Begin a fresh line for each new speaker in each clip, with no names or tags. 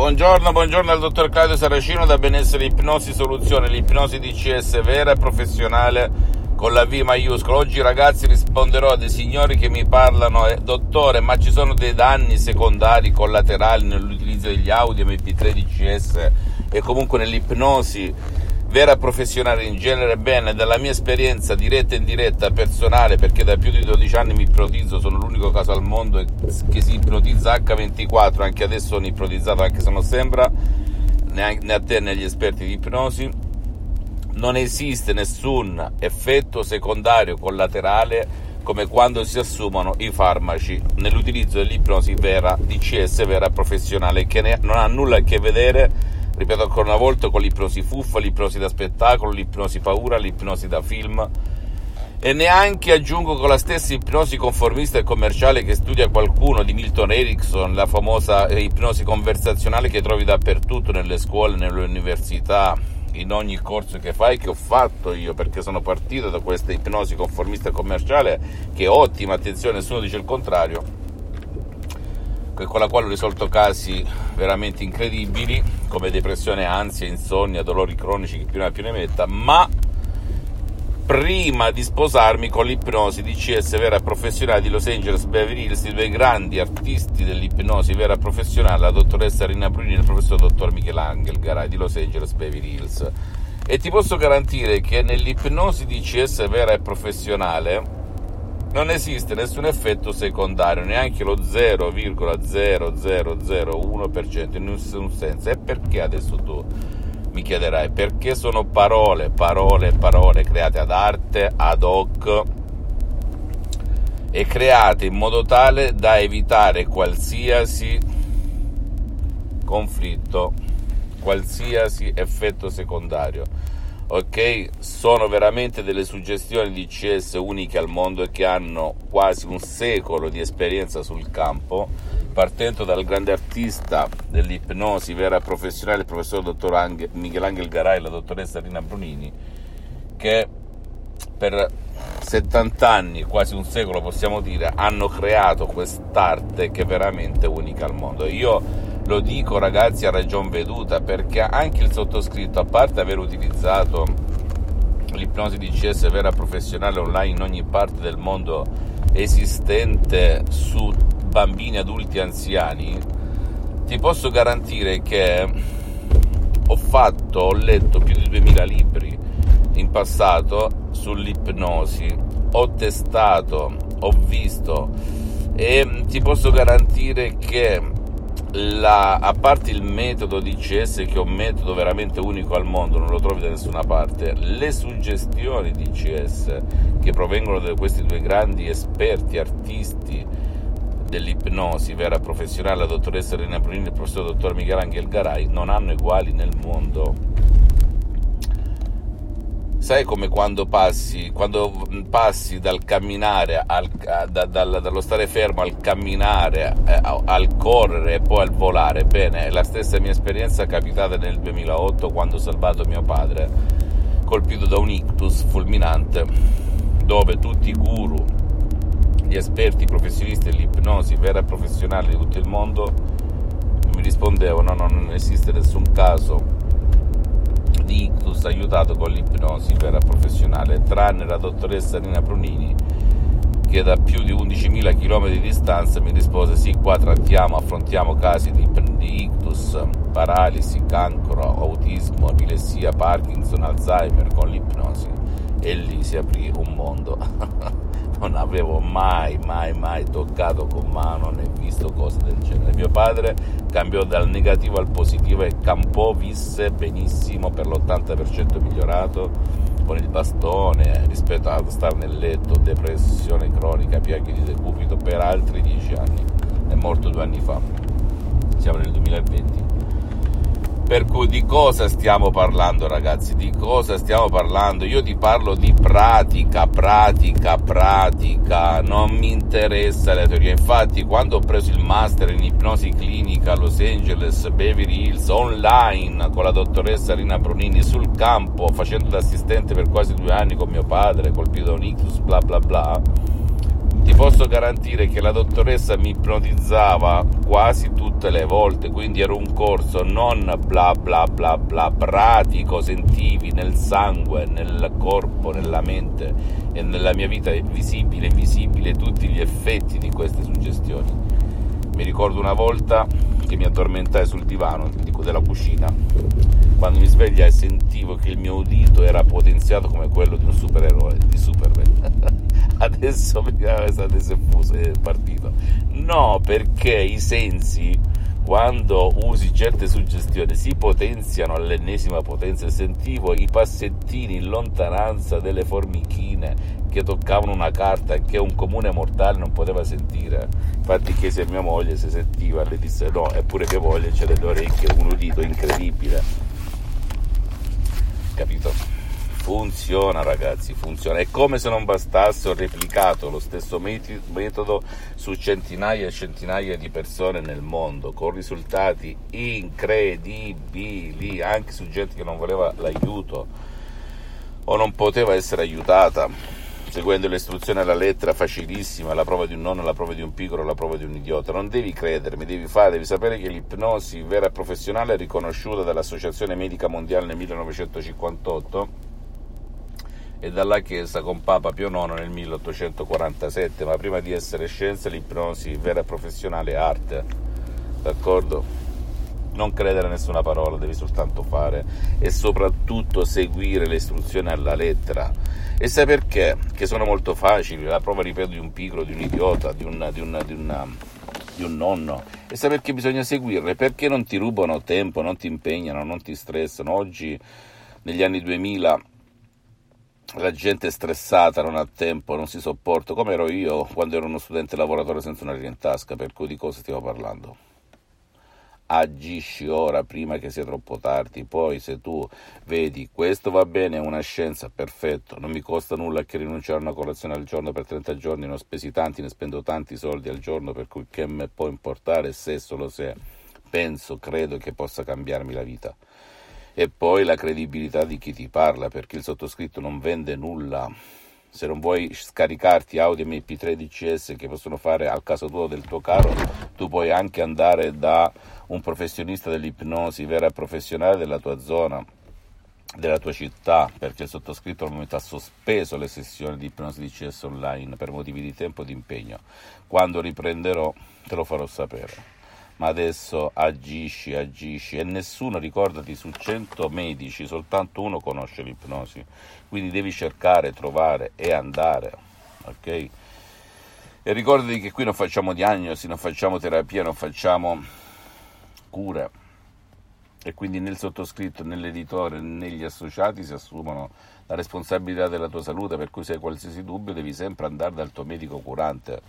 Buongiorno, buongiorno al dottor Claudio Saracino da Benessere Ipnosi Soluzione, l'ipnosi DCS vera e professionale con la V maiuscola. Oggi ragazzi risponderò a dei signori che mi parlano, eh, dottore, ma ci sono dei danni secondari collaterali nell'utilizzo degli audio MP3 DCS e comunque nell'ipnosi vera professionale in genere bene dalla mia esperienza diretta e indiretta personale perché da più di 12 anni mi ipnotizzo sono l'unico caso al mondo che si ipnotizza H24 anche adesso sono ipnotizzato anche se non sembra né a te né agli esperti di ipnosi. Non esiste nessun effetto secondario collaterale come quando si assumono i farmaci nell'utilizzo dell'ipnosi vera DCS vera professionale che non ha nulla a che vedere ripeto ancora una volta, con l'ipnosi fuffa, l'ipnosi da spettacolo, l'ipnosi paura, l'ipnosi da film. E neanche aggiungo con la stessa ipnosi conformista e commerciale che studia qualcuno di Milton Erickson, la famosa ipnosi conversazionale che trovi dappertutto nelle scuole, nelle università, in ogni corso che fai, che ho fatto io perché sono partito da questa ipnosi conformista e commerciale che è ottima, attenzione, nessuno dice il contrario con la quale ho risolto casi veramente incredibili come depressione, ansia, insonnia, dolori cronici che più ne ha più ne metta, ma prima di sposarmi con l'ipnosi di CS vera professionale di Los Angeles Beverly Hills, i due grandi artisti dell'ipnosi vera professionale, la dottoressa Rina Bruni e il professor dottor Michelangelo Garay di Los Angeles Beverly Hills. E ti posso garantire che nell'ipnosi di CS vera e professionale non esiste nessun effetto secondario, neanche lo 0,0001% in nessun senso. E perché adesso tu mi chiederai? Perché sono parole, parole, parole create ad arte, ad hoc e create in modo tale da evitare qualsiasi conflitto, qualsiasi effetto secondario ok? Sono veramente delle suggestioni di CS uniche al mondo e che hanno quasi un secolo di esperienza sul campo, partendo dal grande artista dell'ipnosi vera professionale, il professor dottor Ang- Michelangelo Garay e la dottoressa Rina Brunini, che per 70 anni, quasi un secolo possiamo dire, hanno creato quest'arte che è veramente unica al mondo. Io lo dico ragazzi a ragion veduta perché anche il sottoscritto, a parte aver utilizzato l'ipnosi di CS vera professionale online in ogni parte del mondo esistente su bambini, adulti, anziani, ti posso garantire che ho fatto, ho letto più di 2000 libri in passato sull'ipnosi, ho testato, ho visto e ti posso garantire che la, a parte il metodo DCS che è un metodo veramente unico al mondo, non lo trovi da nessuna parte, le suggestioni DCS che provengono da questi due grandi esperti artisti dell'ipnosi vera professionale, la dottoressa Elena Brunini e il professor dottor Michelangelo Garay, non hanno uguali nel mondo sai come quando passi, quando passi dal camminare, al, da, dal, dallo stare fermo al camminare, eh, al correre e poi al volare, bene, è la stessa mia esperienza capitata nel 2008 quando ho salvato mio padre, colpito da un ictus fulminante, dove tutti i guru, gli esperti professionisti dell'ipnosi vera e professionale di tutto il mondo mi rispondevano no, non esiste nessun caso ictus aiutato con l'ipnosi vera professionale, tranne la dottoressa Nina Brunini che da più di 11.000 km di distanza mi rispose sì, qua trattiamo, affrontiamo casi di, di ictus, paralisi, cancro, autismo, epilessia, Parkinson, Alzheimer con l'ipnosi e lì si aprì un mondo. non avevo mai, mai, mai toccato con mano né visto cose del genere. Mio padre cambiò dal negativo al positivo e campò, visse benissimo per l'80% migliorato con il bastone rispetto a stare nel letto, depressione cronica, piaghe di decupito per altri dieci anni. È morto due anni fa. siamo nel 2020. Per cui di cosa stiamo parlando ragazzi? Di cosa stiamo parlando? Io ti parlo di pratica, pratica, pratica, non mi interessa la teoria. Infatti quando ho preso il master in ipnosi clinica a Los Angeles, Beverly Hills, online con la dottoressa Rina Brunini sul campo, facendo da assistente per quasi due anni con mio padre, colpito da un ictus, bla bla bla, ti posso garantire che la dottoressa mi ipnotizzava quasi tutte le volte, quindi era un corso non bla bla bla bla pratico, sentivi nel sangue, nel corpo, nella mente e nella mia vita visibile e invisibile tutti gli effetti di queste suggestioni. Mi ricordo una volta che mi addormentai sul divano della cucina, quando mi svegliai sentivo che il mio udito era potenziato come quello di un supereroe, di Superman. Adesso è fuso, è partito. No, perché i sensi quando usi certe suggestioni si potenziano all'ennesima potenza sentivo i passettini in lontananza delle formichine che toccavano una carta che un comune mortale non poteva sentire infatti chiesi a mia moglie se sentiva le disse no eppure mia moglie c'è delle orecchie un udito incredibile capito? Funziona ragazzi, funziona. È come se non bastasse, ho replicato lo stesso metodo su centinaia e centinaia di persone nel mondo, con risultati incredibili, anche su gente che non voleva l'aiuto o non poteva essere aiutata, seguendo le istruzioni alla lettera, facilissima, la prova di un nonno, la prova di un piccolo, la prova di un idiota. Non devi credermi, devi fare, devi sapere che l'ipnosi vera e professionale è riconosciuta dall'Associazione Medica Mondiale nel 1958 e dalla Chiesa con Papa Pio IX nel 1847, ma prima di essere scienza l'ipnosi vera e professionale è arte, d'accordo? Non credere a nessuna parola, devi soltanto fare e soprattutto seguire le istruzioni alla lettera. E sai perché? Che sono molto facili, la prova, ripeto, di un pigro, di un idiota, di un, di un, di una, di un nonno. E sai perché bisogna seguirle? Perché non ti rubano tempo, non ti impegnano, non ti stressano. Oggi, negli anni 2000, la gente è stressata, non ha tempo, non si sopporta, come ero io quando ero uno studente lavoratore senza una in tasca, per cui di cosa stiamo parlando? Agisci ora prima che sia troppo tardi, poi se tu vedi questo va bene, è una scienza, perfetto, non mi costa nulla che rinunciare a una colazione al giorno per 30 giorni, ne ho spesi tanti, ne spendo tanti soldi al giorno, per cui che me può importare se solo se penso, credo che possa cambiarmi la vita e poi la credibilità di chi ti parla, perché il sottoscritto non vende nulla. Se non vuoi scaricarti audio MP3 DCS che possono fare al caso tuo del tuo caro, tu puoi anche andare da un professionista dell'ipnosi vera professionale della tua zona, della tua città, perché il sottoscritto al momento ha sospeso le sessioni di ipnosi DCS online per motivi di tempo e di impegno. Quando riprenderò te lo farò sapere ma adesso agisci, agisci e nessuno, ricordati, su 100 medici soltanto uno conosce l'ipnosi, quindi devi cercare, trovare e andare, ok? E ricordati che qui non facciamo diagnosi, non facciamo terapia, non facciamo cure. E quindi nel sottoscritto, nell'editore, negli associati si assumono la responsabilità della tua salute, per cui se hai qualsiasi dubbio devi sempre andare dal tuo medico curante,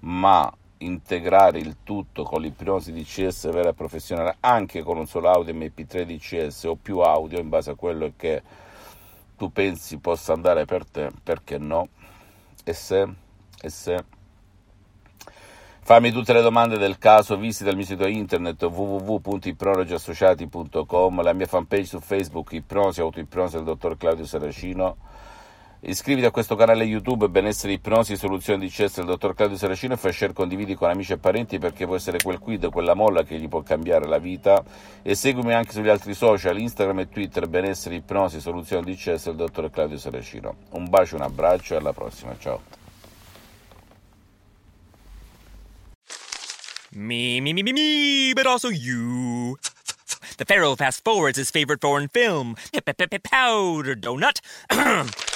ma integrare il tutto con l'ipnosi DCS vera e professionale anche con un solo audio MP3 DCS o più audio in base a quello che tu pensi possa andare per te, perché no? E se? E se? Fammi tutte le domande del caso, visita il mio sito internet www.ipronologiassociati.com, la mia fanpage su Facebook Ipnosi, Autoipnosi del dottor Claudio Saracino Iscriviti a questo canale YouTube Benessere Ipnosi Soluzione di CS del dottor Claudio Saracino e fai share condividi con amici e parenti perché può essere quel quid, quella molla che gli può cambiare la vita e seguimi anche sugli altri social, Instagram e Twitter Benessere Ipnosi Soluzione di CS del dottor Claudio Saracino. Un bacio, un abbraccio e alla prossima, ciao.
Me, me, me, me, me, but also you. The Pharaoh fast forwards his favorite foreign film, Powder Donut.